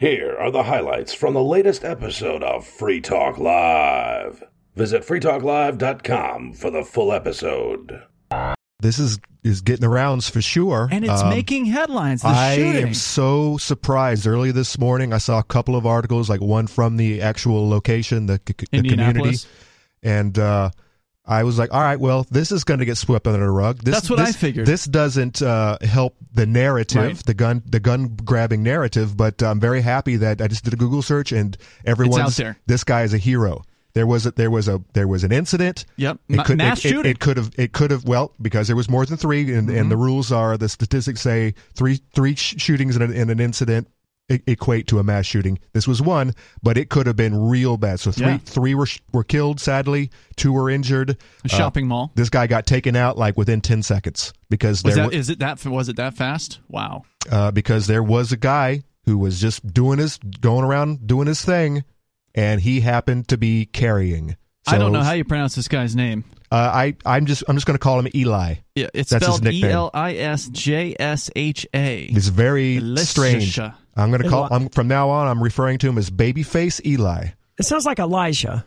Here are the highlights from the latest episode of Free Talk Live. Visit freetalklive.com for the full episode. This is is getting the rounds for sure, and it's Um, making headlines. This I shooting. am so surprised. Early this morning, I saw a couple of articles, like one from the actual location, the, the community, and uh, I was like, "All right, well, this is going to get swept under the rug." This, That's what I figured. This doesn't uh, help the narrative, Right. the gun, the gun grabbing narrative. But I'm very happy that I just did a Google search and everyone's this guy is a hero. There was a, there was a there was an incident. Yep. It could, mass it, shooting. It, could have. It could have. Well, because there was more than three, and, and the Mm-hmm. rules are the statistics say three three sh- shootings in an, in an incident equate to a mass shooting. This was one, but it could have been real bad. So three Yeah. three were were killed. Sadly, two were injured. A shopping mall. This guy got taken out like within ten seconds because Was there that wa- is it that was it that fast? Wow. uh, because there was a guy who was just doing his going around doing his thing, and he happened to be carrying. I don't know how you pronounce this guy's name. Uh, I I'm just I'm just going to call him Eli. Yeah, it's That's spelled E. L I S J S H A. It's very strange. I'm going to call. I'm from now on. I'm referring to him as Babyface Eli. It sounds like Elijah.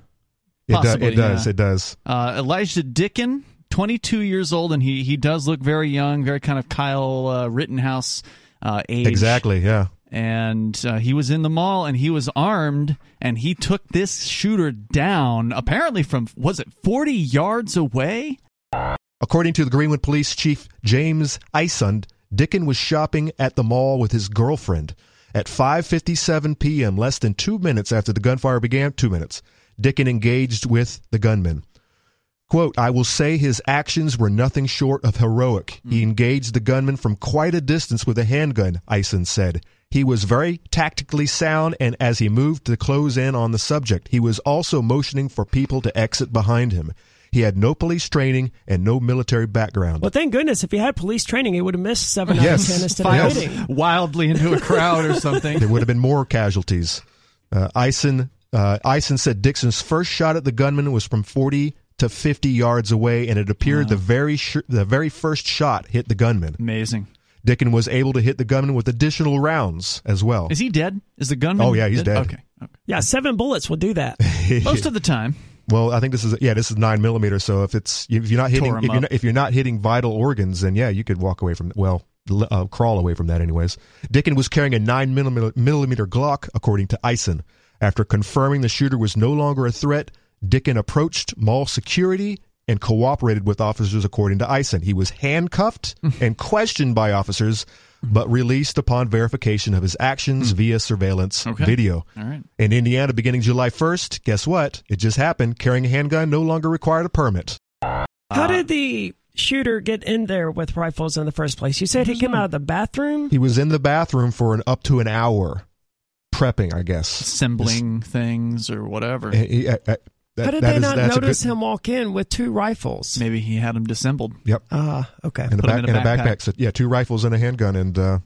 It, do- it does. yeah. It does. Uh, Elijah Dicken, 22 years old, and he he does look very young, very kind of Kyle uh, Rittenhouse uh, age. Exactly. Yeah. And uh, he was in the mall, and he was armed, and he took this shooter down. Apparently, from was it 40 yards away? According to the Greenwood Police Chief James Ison, Dicken was shopping at the mall with his girlfriend. At 5:57 p.m., less than two minutes after the gunfire began, two minutes, Dicken engaged with the gunman. Quote, I will say his actions were nothing short of heroic. He hmm. engaged the gunman from quite a distance with a handgun, Ison said. He was very tactically sound, and as he moved to close in on the subject, he was also motioning for people to exit behind him. He had no police training and no military background. Well, thank goodness. If he had police training, he would have missed seven out Yes. of ten instead Yes. of hitting. Wildly into a crowd or something. there would have been more casualties. Uh, Ison, uh, Ison said Dixon's first shot at the gunman was from 40 to 50 yards away, and it appeared the very sh- the very first shot hit the gunman. Amazing. Dicken was able to hit the gunman with additional rounds as well. Is he dead? Is the gunman? Oh, yeah, he's dead. Okay. okay. Yeah, seven bullets will do that. Most of the time. Well, I think this is yeah, this is nine millimeter. So if it's if you're not hitting if you're not, if you're not hitting vital organs, then yeah, you could walk away from well. Uh, crawl away from that, anyways. Dicken was carrying a nine millimeter, millimeter Glock, according to Ison. After confirming the shooter was no longer a threat, Dicken approached mall security and cooperated with officers, according to Ison. He was handcuffed and questioned by officers, but released upon verification of his actions via surveillance Okay. video. All right. In Indiana, beginning July 1st, guess what? It just happened. Carrying a handgun no longer required a permit. How did the shooter get in there with rifles in the first place? You said he came out of the bathroom. He was in the bathroom for an up to an hour, prepping, I guess. Assembling things or whatever. He- he- uh, uh, that- How did that they is- not notice good- him walk in with two rifles? Maybe he had them dissembled. Yep, Ah, okay. in a, back, in a in a backpack. backpack. So, yeah, two rifles and a handgun, and uh,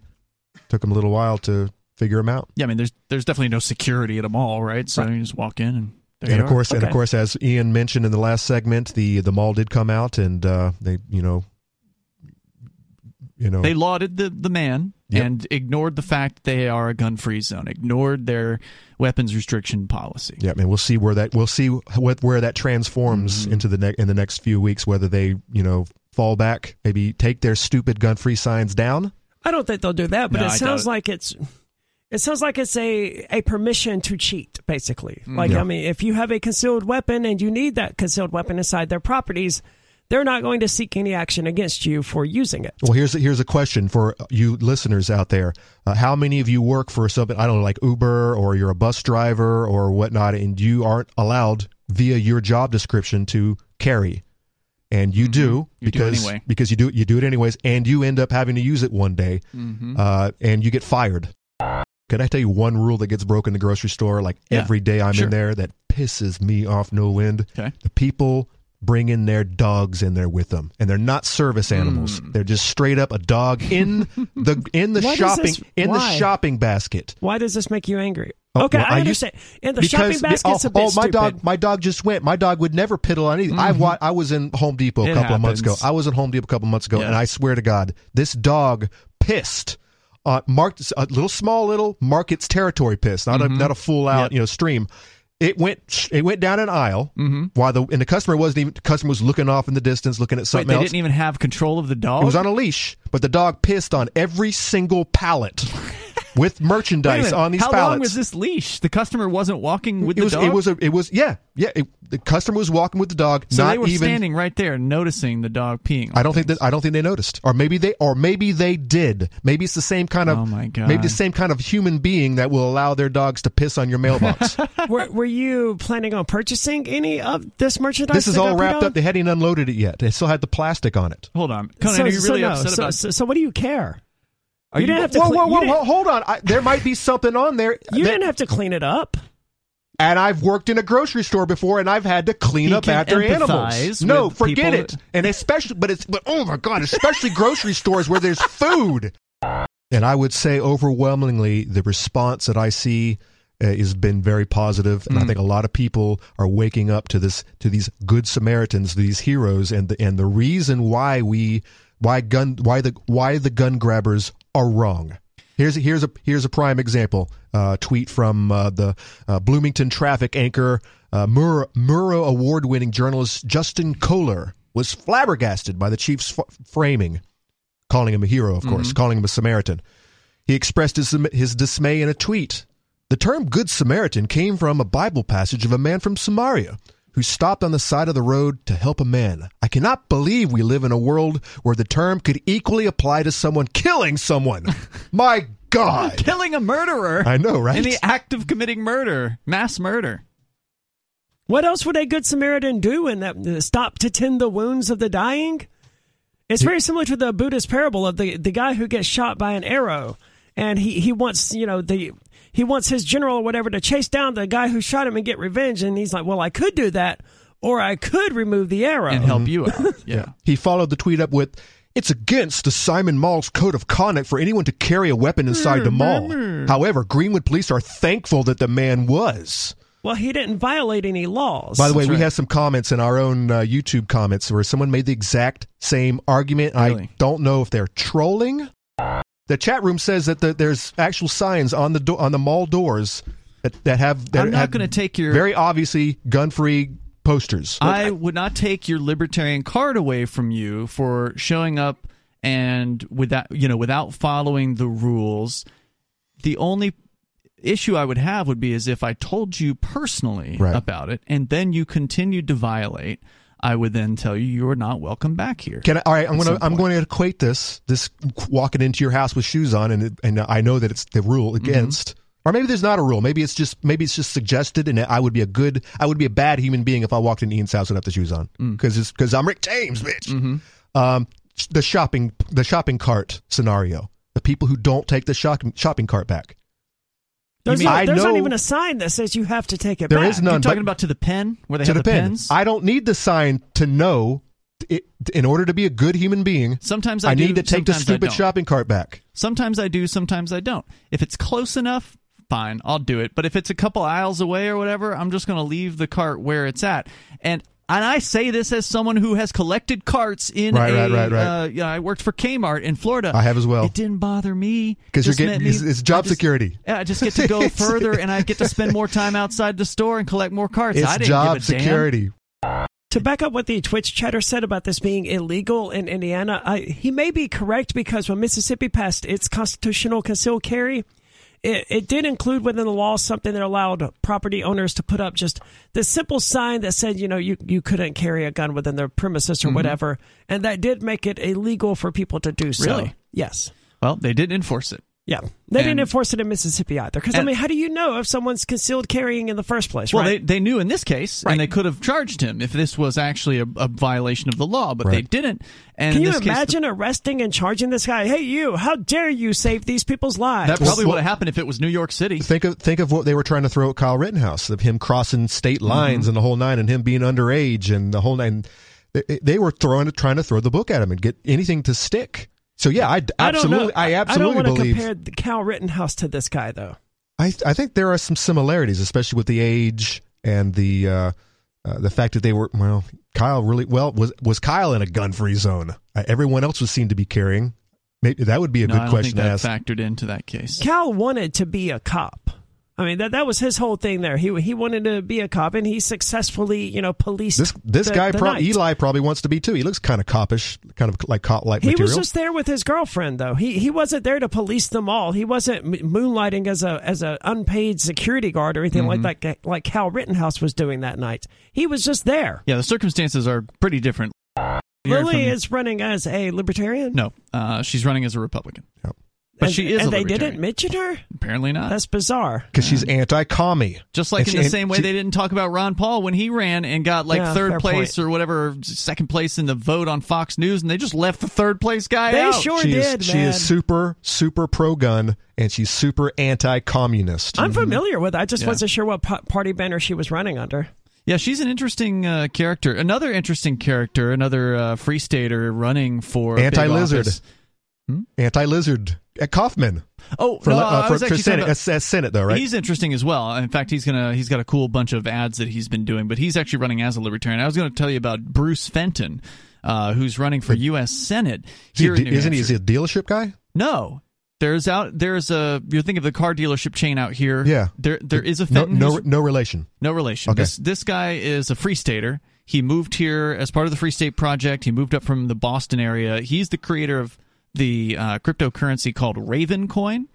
took him a little while to figure him out. Yeah, I mean, there's there's definitely no security at a mall, right? So you just walk in and there and of are. course, and of course, as Ian mentioned in the last segment, the the mall did come out, and uh, they, you know, you know, they lauded the the man Yep. and ignored the fact they are a gun-free zone. Ignored their weapons restriction policy. Yeah, and we'll see where that we'll see what where that transforms Mm-hmm. into the ne- in the next few weeks. Whether they you know fall back, maybe take their stupid gun free signs down. I don't think they'll do that, but No, it I sounds doubt it. like it's it sounds like it's a a permission to cheat, basically. Like Yeah. I mean, if you have a concealed weapon and you need that concealed weapon inside their properties, they're not going to seek any action against you for using it. Well, here's here's a question for you listeners out there: uh, How many of you work for something I don't know, like Uber, or you're a bus driver or whatnot, and you aren't allowed via your job description to carry? And you do Mm-hmm. You do because anyway. because you do you do it anyways, and you end up having to use it one day, Mm-hmm. uh, and you get fired. Can I tell you one rule that gets broken in the grocery store like Yeah, every day I'm sure. in there that pisses me off no end? Okay. The people bring in their dogs in there with them, and they're not service animals. Hmm. They're just straight up a dog in the in the shopping this- in the shopping basket. Why does this make you angry? Oh, okay, well, I, I used- understand. In the shopping basket's oh, a bit oh, my stupid. dog my dog just went. My dog would never piddle on anything. I wa- I was in Home Depot a Mm-hmm. It couple of months ago. I was at Home Depot a couple of months ago, Yeah. and I swear to God, this dog pissed uh, marked a little small little markets territory piss, not a not a full out Yep. you know stream. It went it went down an aisle mm-hmm. while the and the customer wasn't even the customer was looking off in the distance, looking at Wait, something they else. didn't even have control of the dog. It was on a leash, but the dog pissed on every single pallet with merchandise on these How pallets. long was this leash? The customer wasn't walking with it the was dog. it was a it was yeah yeah it, the customer was walking with the dog so not they were even standing right there, noticing the dog peeing. I don't think that I don't think they noticed or maybe they or maybe they did maybe it's the same kind of Oh, my God. maybe the same kind of human being that will allow their dogs to piss on your mailbox were, were you planning on purchasing any of this merchandise? this is all wrapped up they hadn't unloaded it yet they still had the plastic on it Hold on, Conan. so, are you so no, upset so, about? so, so what do you care? Are you didn't have to whoa cle- whoa whoa, whoa hold on I, there might be something on there You that- didn't have to clean it up. And I've worked in a grocery store before, and I've had to clean He up can after animals. No, with forget people it. And especially, but it's, but oh my god, especially grocery stores where there's food. And I would say overwhelmingly, the response that I see uh, has been very positive, and I think a lot of people are waking up to this, to these good Samaritans, these heroes, and the, and the reason why we, why gun, why the, why the gun grabbers are wrong. Here's a, here's a here's a prime example. Uh, tweet from uh, the uh, Bloomington traffic anchor, uh, Murrow, Murrow award-winning journalist Justin Kohler was flabbergasted by the chief's f- framing, calling him a hero, of course, calling him a Samaritan. He expressed his his dismay in a tweet. The term "Good Samaritan" came from a Bible passage of a man from Samaria who stopped on the side of the road to help a man. I cannot believe we live in a world where the term could equally apply to someone killing someone. My God. Killing a murderer. I know, right? In the act of committing murder, mass murder. What else would a good Samaritan do in that uh, stop to tend the wounds of the dying? It's very similar to the Buddhist parable of the the guy who gets shot by an arrow, and he he wants you know the he wants his general or whatever to chase down the guy who shot him and get revenge, and he's like, well, I could do that, or I could remove the arrow. and help you out. Yeah. He followed the tweet up with, It's against the Simon Mall's code of conduct for anyone to carry a weapon inside the mall. However, Greenwood police are thankful that the man was. well, he didn't violate any laws. By the way, That's we right. have some comments in our own uh, YouTube comments where someone made the exact same argument. I don't know if they're trolling. The chat room says that the, there's actual signs on the do- on the mall doors that, that have that I'm not going to take your. very obviously gun-free posters. I would not take your libertarian card away from you for showing up and without you know without following the rules. The only issue I would have would be is if I told you personally Right. about it and then you continued to violate. I would then tell you you are not welcome back here. Can I, all right, I'm going to I'm going to equate this this walking into your house with shoes on, and it- and I know that it's the rule Mm-hmm. against, or maybe there's not a rule. Maybe it's just maybe it's just suggested, and I would be a good I would be a bad human being if I walked into Ian's house without the shoes on Mm. because it's because I'm Rick James, bitch. Mm-hmm. Um, the shopping the shopping cart scenario, the people who don't take the shopping shopping cart back. There's, mean- not, I there's not even a sign that says you have to take it There back. is none. You're talking about to the pen where they to have the the, pen. pens. I don't need the sign to know. It, in order to be a good human being, Sometimes I, I, do, need to take the stupid shopping cart back. Sometimes I do, sometimes I don't. If it's close enough, fine, I'll do it. But if it's a couple aisles away or whatever, I'm just going to leave the cart where it's at. And and I say this as someone who has collected carts in Right, a. right, right, right. Uh, yeah, I worked for Kmart in Florida. I have as well. It didn't bother me because you're getting- me- it's- it's job I just- security. Yeah, I just get to go further, and I get to spend more time outside the store and collect more carts. It's I didn't job give a damn. security. To back up what the Twitch chatter said about this being illegal in Indiana, I, he may be correct because when Mississippi passed its constitutional concealed carry, it, it did include within the law something that allowed property owners to put up just the simple sign that said, you know, you, you couldn't carry a gun within their premises or mm-hmm. whatever. And that did make it illegal for people to do so. Really? Yes. Well, they didn't enforce it. Yeah. They didn't enforce it in Mississippi either. Because, I mean, how do you know if someone's concealed carrying in the first place, Well, right? they, they knew in this case, Right. and they could have charged him if this was actually a, a violation of the law, but they didn't. And Can you this case, imagine arresting and charging this guy? Hey, you! How dare you save these people's lives? that probably Well, would have happened if it was New York City. Think of think of what they were trying to throw at Kyle Rittenhouse of him crossing state Mm-hmm. lines and the whole nine, and him being underage and the whole nine. They, they were throwing trying to throw the book at him and get anything to stick. So yeah, I I don't absolutely, know. I, absolutely I don't want to believe. compare the Cal Rittenhouse to this guy, though. I I think there are some similarities, especially with the age and the uh, uh, the fact that they were well. Kyle really well was was Kyle in a gun free zone. Uh, everyone else was seen to be carrying. Maybe that would be a no, good I don't question think to ask. factored into that case. Cal wanted to be a cop. I mean that that was his whole thing there. He he wanted to be a cop, and he successfully you know policed. This this the- guy, the prob- night. Eli, probably wants to be too. He looks kind of copish, kind of like cop like He material. was just there with his girlfriend, though. He he wasn't there to police them all. He wasn't moonlighting as a as a unpaid security guard or anything Mm-hmm. like that, like Cal Rittenhouse was doing that night. He was just there. Yeah, the circumstances are pretty different. Hearing Lily from- is running as a libertarian. no, uh, she's running as a Republican, Yep. But and, she is. and a they didn't mention her. Apparently not. That's bizarre. because she's anti-commie. Just like And in the same way she- they didn't talk about Ron Paul when he ran and got like Yeah, third place point. or whatever, second place in the vote on Fox News, and they just left the third place guy They out. sure she did, is she is super super pro gun and she's super anti-communist. I'm familiar with. it. I just Yeah. wasn't sure what pa- party banner she was running under. Yeah, she's an interesting uh, character. Another interesting character, another uh, free stater running for Anti-lizard. office. Anti-lizard at Kaufman Oh for no, uh, for, for actually Senate. about- that's Senate though, right? He's interesting as well. In fact, he's gonna he's got a cool bunch of ads that he's been doing, but he's actually running as a libertarian. I was going to tell you about Bruce Fenton, uh, who's running for U.S. Senate Is he- here in New isn't he? Is he a dealership guy? No. There's out there's a you think of the car dealership chain out here. Yeah. There there is a No, Fenton no, who's- no relation. no relation. Okay. This this guy is a free stater. He moved here as part of the Free State Project. He moved up from the Boston area. He's the creator of the uh, cryptocurrency called Ravencoin.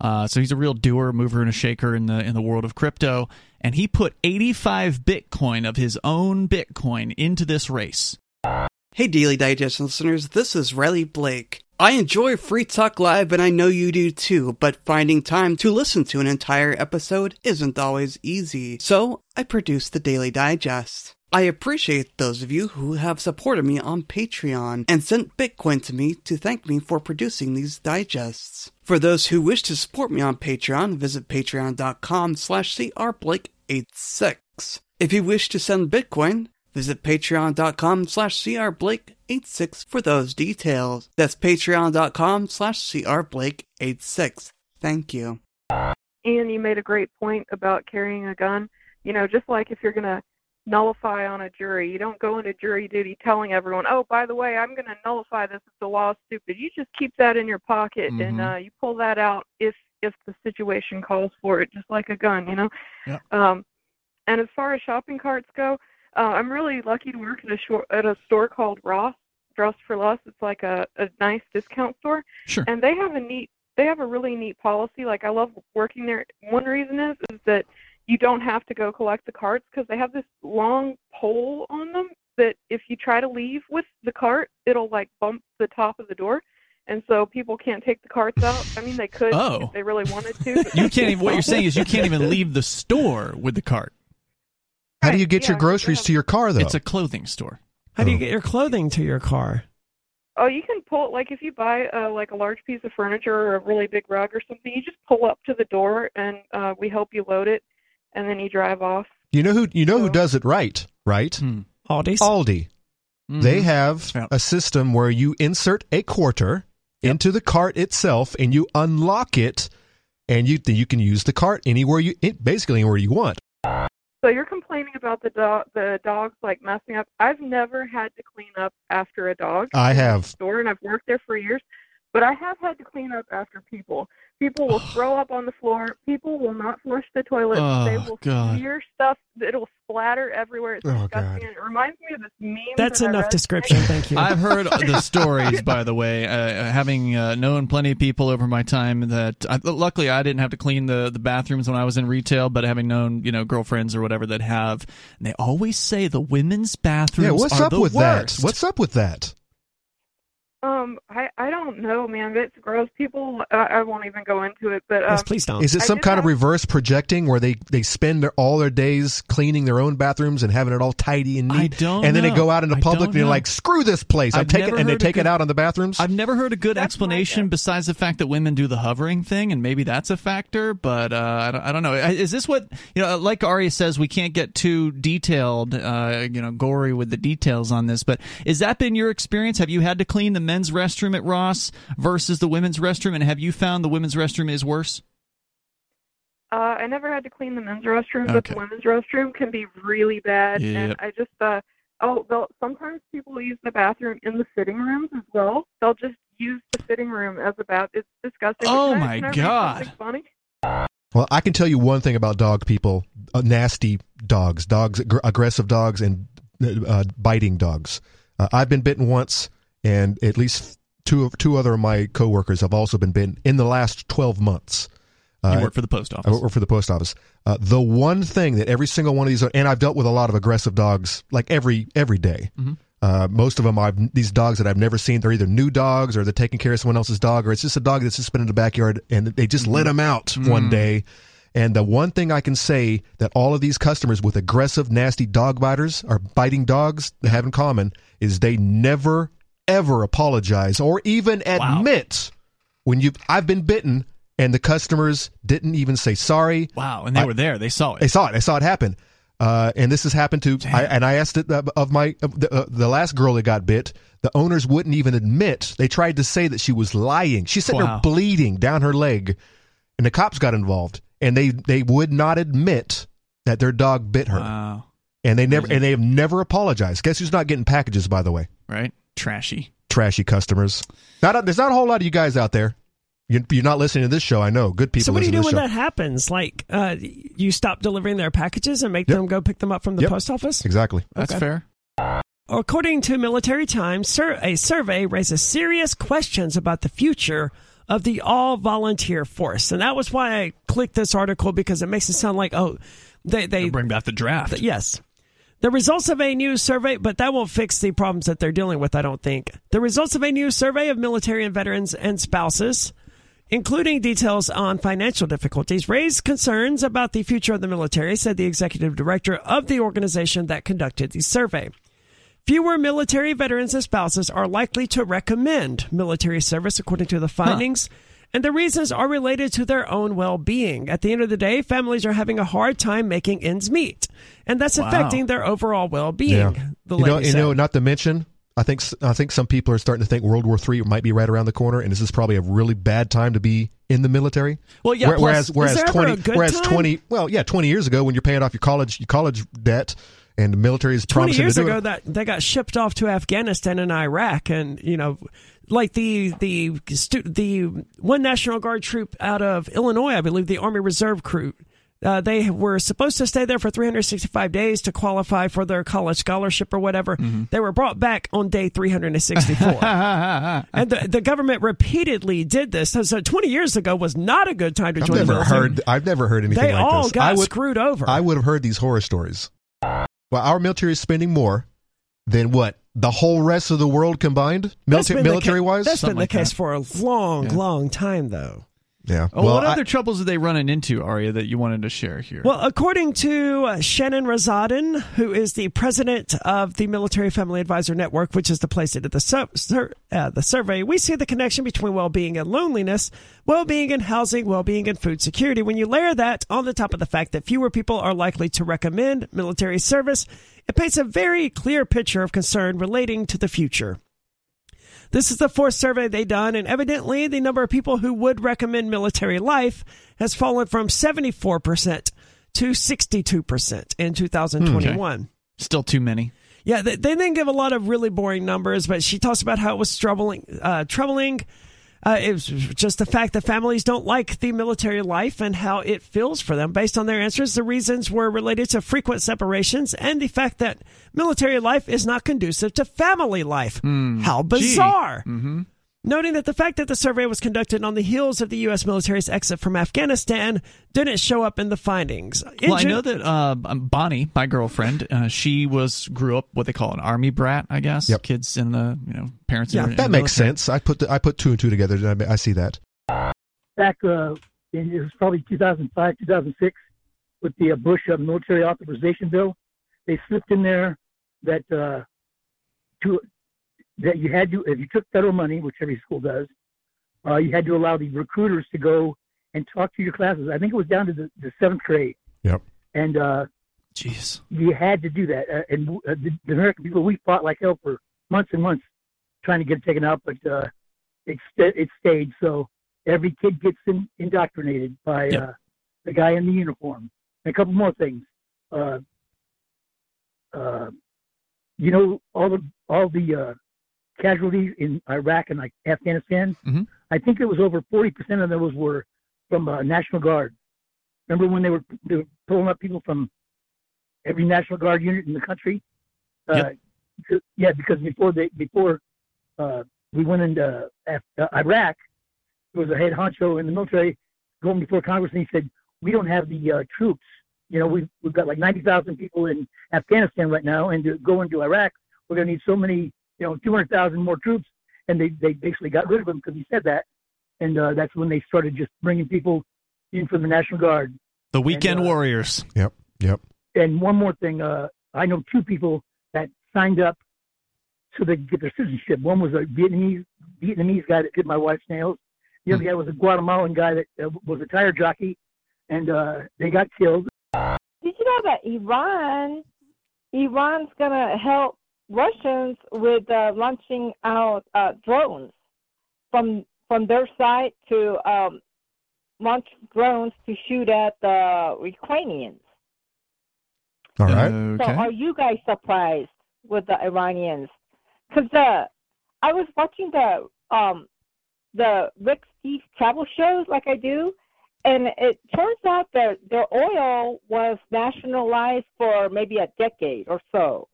Uh, so he's a real doer, mover, and a shaker in the in the world of crypto. And he put 85 Bitcoin of his own Bitcoin into this race. Hey, Daily Digest listeners, this is Riley Blake. I enjoy Free Talk Live, and I know you do too, but finding time to listen to an entire episode isn't always easy. So, I produce the Daily Digest. I appreciate those of you who have supported me on Patreon and sent Bitcoin to me to thank me for producing these digests. For those who wish to support me on Patreon, visit patreon.com slash crblake86. If you wish to send Bitcoin, visit patreon.com slash crblake86 for those details. That's patreon.com slash crblake86. Thank you. Ian, you made a great point about carrying a gun. You know, just like if you're going to nullify on a jury, you don't go into jury duty telling everyone, "Oh, by the way, I'm going to nullify this if the law is stupid." You just keep that in your pocket and Mhm. uh, you pull that out if if the situation calls for it, just like a gun, you know. Yeah. Um, and as far as shopping carts go, uh, I'm really lucky to work at a short, at a store called Ross. Ross for Less. It's like a, a nice discount store Sure. and they have a neat they have a really neat policy like i love working there one reason is is that you don't have to go collect the carts because they have this long pole on them that if you try to leave with the cart it'll like bump the top of the door and so people can't take the carts out i mean they could Oh. if they really wanted to but You can't even. What you're saying is you can't even leave the store with the cart. How do you Right, get your groceries yeah. to your car though? It's a clothing store. How do you Oh. get your clothing to your car? Oh, you can pull like if you buy uh, like a large piece of furniture or a really big rug or something, you just pull up to the door and uh, we help you load it, and then you drive off. you know who you know who does it right, right? Hmm. Aldi's. Aldi. They Mhm. have Yeah. a system where you insert a quarter into the cart itself and you unlock it and you you can use the cart anywhere you basically anywhere you want. So you're complaining about the dog, the dogs like messing up. I've never had to clean up after a dog. I have. store, and I've worked there for years. But I have had to clean up after people. People will throw up on the floor. People will not flush the toilet. Oh, they will God. smear stuff. It'll splatter everywhere. It's Oh, disgusting. God. It reminds me of this meme. That's that enough description. Thank you. I've heard the stories, by the way, uh, having uh, known plenty of people over my time that I, luckily I didn't have to clean the, the bathrooms when I was in retail, but having known you know girlfriends or whatever that have, and they always say the women's bathrooms Yeah, what's are up the with worst. that? What's up with that? Um, I I don't know, man. It's gross. People, I, I won't even go into it. But um, yes, please don't. Is it some did kind of reverse projecting where they they spend their, all their days cleaning their own bathrooms and having it all tidy and neat, I don't and then they go out into public and they're know. like, "Screw this place! I'm I've taking," and they heard a take it out on the bathrooms. I've never heard a good That's explanation besides the fact that women do the hovering thing, and maybe that's a factor. But uh, I, don't, I don't know. Is this what you know? Like Arya says, we can't get too detailed, uh, you know, gory with the details on this. But has that been your experience? Have you had to clean the men's restroom at Ross versus the women's restroom, and have you found the women's restroom is worse? Uh, I never had to clean the men's restroom, but the women's restroom can be really bad. Yep. And I just, uh, oh, they'll, sometimes people use the bathroom in the sitting rooms as well. They'll just use the sitting room as a bath. It's disgusting. Oh, Can my I God. Funny. Well, I can tell you one thing about dog people: uh, nasty dogs, dogs, aggr- aggressive dogs, and uh, biting dogs. Uh, I've been bitten once, and at least two of two other of my coworkers have also been bitten in the last twelve months. You Uh, work for the post I office. work for the post office. Uh, the one thing that every single one of these, and I've dealt with a lot of aggressive dogs, like every every day. Mhm. Uh, most of them are these dogs that I've never seen. They're either new dogs or they're taking care of someone else's dog, or it's just a dog that's just been in the backyard and they just let him out one day. And the one thing I can say that all of these customers with aggressive, nasty dog biters or biting dogs have in common is they never, ever apologize or even admit when you I've been bitten and the customers didn't even say sorry. wow, and they I- were there. They saw it. They saw it. I saw it happen. Uh, and this has happened to, I, and I asked it uh, of my of the, uh, the last girl that got bit. The owners wouldn't even admit. They tried to say that she was lying. She said Wow. there bleeding down her leg, and the cops got involved. And they they would not admit that their dog bit her. Wow. And they never and they have never apologized. Guess who's not getting packages? By the way, Right? Trashy. trashy customers. Not a, there's not a whole lot of you guys out there. You, you're not listening to this show. I know. Good people So what do you do when this that happens? Like, uh, you stop delivering their packages and make Yep. them go pick them up from the Yep. post office? Exactly. That's Okay. fair. According to Military Times, sur- a survey raises serious questions about the future of the all volunteer force. And that was why I clicked this article because it makes it sound like, oh, they, they, They bring back the draft. Yes. The results of a new survey, but that won't fix the problems that they're dealing with, I don't think. The results of a new survey of military and veterans and spouses, including details on financial difficulties, raised concerns about the future of the military, said the executive director of the organization that conducted the survey. Fewer military veterans and spouses are likely to recommend military service, according to the findings. And the reasons are related to their own well being. At the end of the day, families are having a hard time making ends meet. And that's Wow. affecting their overall well being. The you know, you know, not to mention, I think I think some people are starting to think World War III might be right around the corner, and this is probably a really bad time to be in the military. Well, yeah, Where- plus- whereas whereas twenty whereas time? twenty well yeah twenty years ago when you're paying off your college your college debt and the military is 20 years to do ago it. that they got shipped off to Afghanistan and Iraq and you know like the the stu- the one National Guard troop out of Illinois I believe the Army Reserve crew uh, they were supposed to stay there for 365 days to qualify for their college scholarship or whatever. Mm-hmm. They were brought back on day 364. and the, the government repeatedly did this. So, so 20 years ago was not a good time to I've join the never military. heard I've never heard anything They like all this. got I would screwed over. I would have heard these horror stories. Well, our military is spending more than what the whole rest of the world combined, military the ca- military wise. That's been the like case that. for a long, Yeah. long time, though. Yeah. Oh, well, what I- other troubles are they running into, Arya, that you wanted to share here? Well, according to uh, Shannon Razsadin, who is the president of the Military Family Advisor Network, which is the place that did the, su- sur- uh, the survey, we see the connection between well-being and loneliness, well-being and housing, well-being and food security. When you layer that on the top of the fact that fewer people are likely to recommend military service, it paints a very clear picture of concern relating to the future. This is the fourth survey they've done, and evidently the number of people who would recommend military life has fallen from 74% to 62% in 2021. Still too many. Yeah, they, they didn't give a lot of really boring numbers, but she talks about how it was troubling. Uh, troubling. Uh, it was just the fact that families don't like the military life and how it feels for them. Based on their answers, the reasons were related to frequent separations and the fact that military life is not conducive to family life. how bizarre! Mm-hmm. Noting that the fact that the survey was conducted on the heels of the U.S. military's exit from Afghanistan didn't show up in the findings. In well, I know that uh, um, Bonnie, my girlfriend, uh, she was grew up what they call an army brat, I guess. Yep. Kids in the you know parents. Yeah, in that in makes sense. I put the, I put two and two together. and I, I see that. back uh, in it was probably 2005, 2006, with the uh, Bush uh, military authorization bill. They slipped in there that uh, to that you had to if you took federal money, which every school does, uh, you had to allow the recruiters to go and talk to your classes. I think it was down to the, the seventh grade, Yep. and uh, Jeez. you had to do that. Uh, and uh, the, the American people, we fought like hell for months and months trying to get it taken out, but uh, it st- it stayed. So every kid gets in- indoctrinated by Yep. uh, the guy in the uniform. And a couple more things. Uh, uh, you know, all the all the uh, casualties in Iraq and like Afghanistan, Mhm. I think it was over 40% of those were from uh, National Guard. Remember when they were, they were pulling up people from every National Guard unit in the country? Uh, c- yeah, because before they before uh, we went into Af- uh, Iraq, there was a head honcho in the military going before Congress, and he said, "We don't have the uh, troops. You know, we've we've got like 90,000 people in Afghanistan right now, and to go into Iraq, we're going to need so many, you know, 200,000 more troops." And they they basically got rid of him because he said that, and uh, that's when they started just bringing people in from the National Guard. The Weekend uh, Warriors. Yep. Yep. And one more thing, uh, I know two people that signed up so they could get their citizenship. One was a Vietnamese Vietnamese guy that did my wife's nails. The other guy was a Guatemalan guy that uh, was a tire jockey, and uh, they got killed. Did you know that Iran, Iran's gonna help Russians with uh, launching out uh, drones from from their side to um, launch drones to shoot at the Ukrainians. All right. So Okay. are you guys surprised with the Iranians? Because uh, I was watching the um, the Rick Steve travel shows like I do, and it turns out that their oil was nationalized for maybe a decade or so.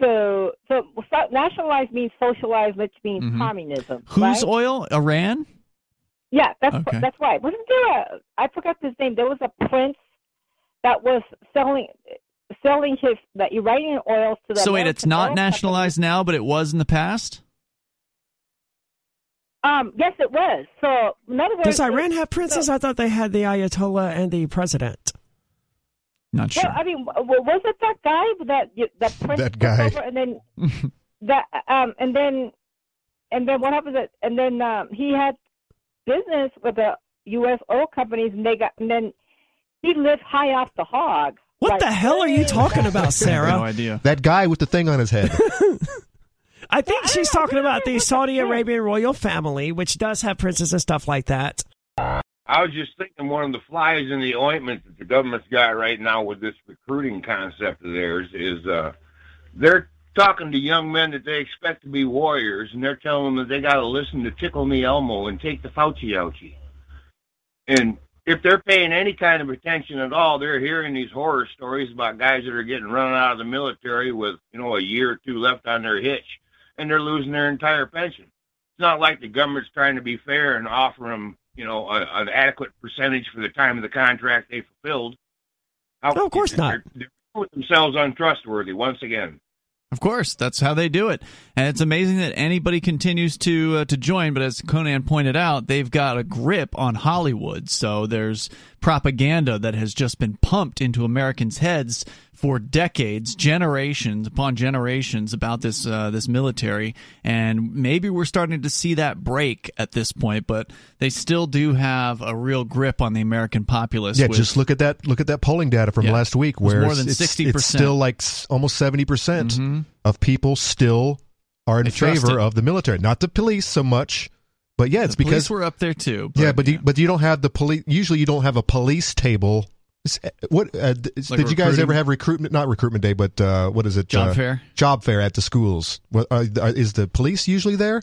So, so so nationalized means socialized, which means Mhm. communism. Whose right? oil? Iran? Yeah, that's Okay. that's right. Wasn't there a? I forgot his name. There was a prince that was selling selling his the Iranian oils to the. So wait, it's not oil nationalized now, but it was in the past? Um, yes, it was. So in other words, Does Iran have princes? I thought they had the Ayatollah and the president. Not sure. Well, I mean, was it that guy that that prince That guy. over and then that um and then and then what happened? That, and then um, he had business with the U.S. oil companies, and they got and then he lived high off the hog. What Like, the hell are you talking back. about, I have Sarah? no idea. That guy with the thing on his head. I think I she's don't talking about the Saudi? Arabian royal family, which does have princes and stuff like that. I was just thinking one of the flies in the ointment that the government's got right now with this recruiting concept of theirs is uh, they're talking to young men that they expect to be warriors, and they're telling them that they got to listen to Tickle Me Elmo and take the Fauci ouchie. And if they're paying any kind of attention at all, they're hearing these horror stories about guys that are getting run out of the military with, you know, a year or two left on their hitch, and they're losing their entire pension. It's not like the government's trying to be fair and offer them, you know, a, an adequate percentage for the time of the contract they fulfilled. How, No, of course not. They're, they're themselves untrustworthy once again. Of course, that's how they do it, and it's amazing that anybody continues to uh, to join. But as Conan pointed out, they've got a grip on Hollywood, so there's propaganda that has just been pumped into Americans' heads for decades, generations upon generations about this uh, this military, and maybe we're starting to see that break at this point. But they still do have a real grip on the American populace. Yeah, with- just look at that. Look at that polling data from Yeah. last week, where more than 60%. still like almost seventy percent Mhm. of people still are in favor of the military, not the police so much. But yeah, it's the because we're up there too. yeah, but you, but you don't have the police. Usually, you don't have a police table. What uh, d- Like did you guys ever have recruitment? Not recruitment day, but uh, what is it? Job uh, fair. Job fair at the schools. What, uh, is the police usually there?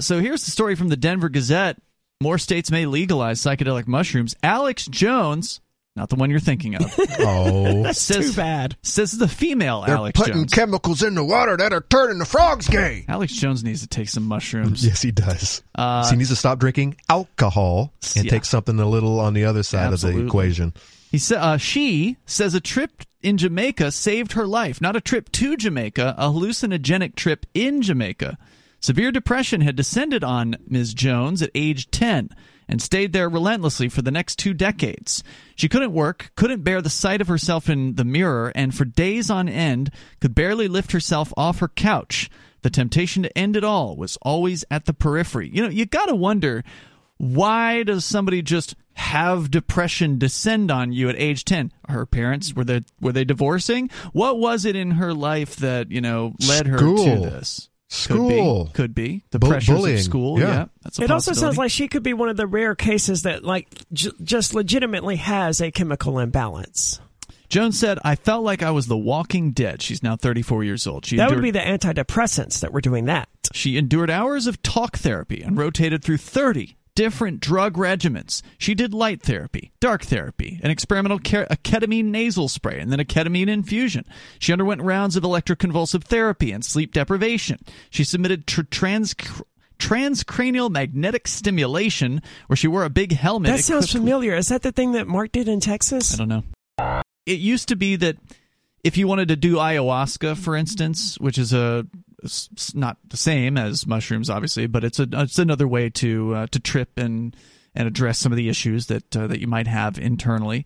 So here's the story from the Denver Gazette. More states may legalize psychedelic mushrooms. Alex Jones, not the one you're thinking of, Oh, That's Says- too bad. says the female Alex Jones. they're Alex putting Jones. chemicals in the water that are turning the frogs gay. Alex Jones needs to take some mushrooms. Yes, he does. Uh, so he needs to stop drinking alcohol and yeah. take something a little on the other side of the equation. He sa- uh, she says a trip in Jamaica saved her life. Not a trip to Jamaica, a hallucinogenic trip in Jamaica. Severe depression had descended on Ms. Jones at age 10 and stayed there relentlessly for the next two decades. She couldn't work, couldn't bear the sight of herself in the mirror, and for days on end could barely lift herself off her couch. The temptation to end it all was always at the periphery. You know, you gotta wonder why does somebody just have depression descend on you at age 10 her parents were they were they divorcing what was it in her life that you know led her School. to this School. could be could be the Bu- pressures bullying. of school Yeah. yeah, that's a It also sounds like she could be one of the rare cases that, like, j- just legitimately has a chemical imbalance. Jones said, I felt like I was the walking dead. She's now 34 years old. She that would be the antidepressants that were doing that. She endured hours of talk therapy and rotated through 30 different drug regimens. She did light therapy, dark therapy, an experimental ke- a ketamine nasal spray, and then a ketamine infusion. She underwent rounds of electroconvulsive therapy and sleep deprivation. She submitted tr- trans transcranial magnetic stimulation, where she wore a big helmet. That sounds equipped- familiar. Is that the thing that Mark did in Texas? I don't know. It used to be that if you wanted to do ayahuasca, for instance, which is a it's not the same as mushrooms, obviously, but it's a it's another way to uh, to trip and and address some of the issues that uh, that you might have internally.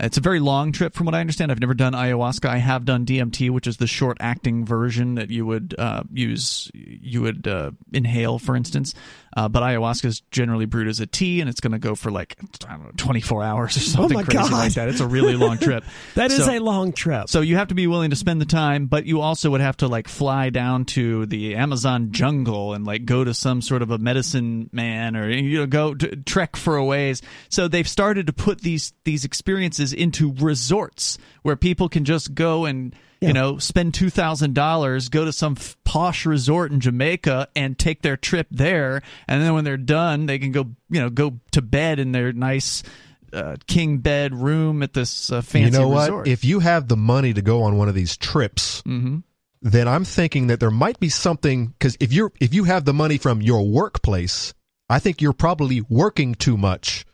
It's a very long trip, from what I understand. I've never done ayahuasca. I have done DMT, which is the short acting version that you would uh, use, you would uh, inhale, for instance. Uh, but ayahuasca is generally brewed as a tea, and it's going to go for like I don't know, 24 hours or something my crazy God. like that. It's a really long trip. That is So- a long trip. so you have to be willing to spend the time, but you also would have to like fly down to the Amazon jungle and like go to some sort of a medicine man or you know go to, trek for a ways. So they've started to put these these experiences into resorts where people can just go and Yeah. you know spend two thousand dollars, go to some f- posh resort in Jamaica and take their trip there, and then when they're done, they can go you know go to bed in their nice. Uh, king bed room at this uh, fancy you know what? resort. If you have the money to go on one of these trips, Mhm. then I'm thinking that there might be something because if you're if you have the money from your workplace, I think you're probably working too much,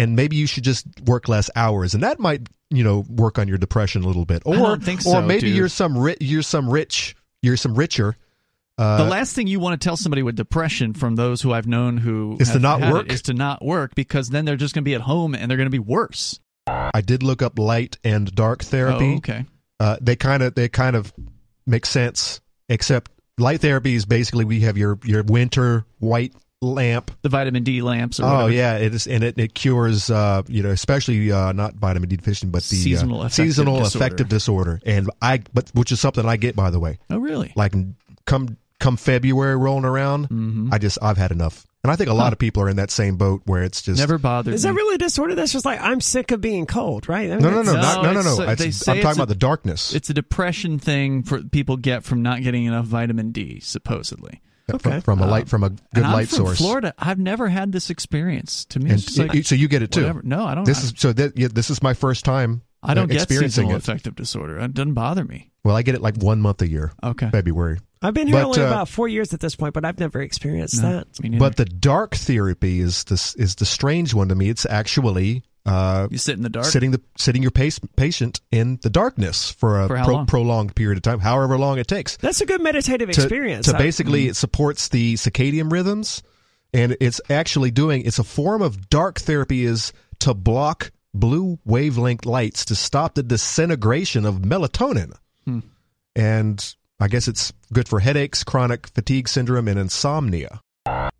and maybe you should just work less hours, and that might you know work on your depression a little bit. Or don't think or maybe dude. you're some ri- you're some rich you're some richer. Uh, the last thing you want to tell somebody with depression from those who I've known who Is to not work? is to not work because then they're just going to be at home and they're going to be worse. I did look up light and dark therapy. Oh, okay. Uh, they kind of they kind of make sense, except light therapy is basically we have your your winter white lamp. The vitamin D lamps. Or Oh whatever. yeah, it is, and it, it cures uh, you know especially uh, not vitamin D deficiency, but the Seasonal uh, affective seasonal disorder. affective disorder, and I but which is something I get by the way. Oh really? Like come come February rolling around, Mm-hmm. I just I've had enough, and I think a lot of people are in that same boat where it's just Never bothered Is me. that really a disorder? That's just like I'm sick of being cold, right? I mean, no no no it's- not, no no it's- no. uh, It's- I'm talking a- about the darkness. It's a depression thing for people get from not getting enough vitamin D, supposedly. From, from a light from a good and I'm light from source. Florida. I've never had this experience. To me, And like, so you get it too. whatever. No, I don't. This I, is so that yeah, this is my first time. I don't uh, get seasonal it. affective disorder. It doesn't bother me. Well, I get it like one month a year. Okay. February. I've been here But, only uh, about four years at this point, but I've never experienced No, that. But the dark therapy is this is the strange one to me. It's actually uh, you sit in the dark. sitting the sitting your pace, patient in the darkness for a For pro- prolonged period of time, however long it takes. That's a good meditative To, experience. to I- basically, it supports the circadian rhythms, and it's actually doing. It's a form of dark therapy is to block blue wavelength lights to stop the disintegration of melatonin, Hmm. and I guess it's good for headaches, chronic fatigue syndrome, and insomnia.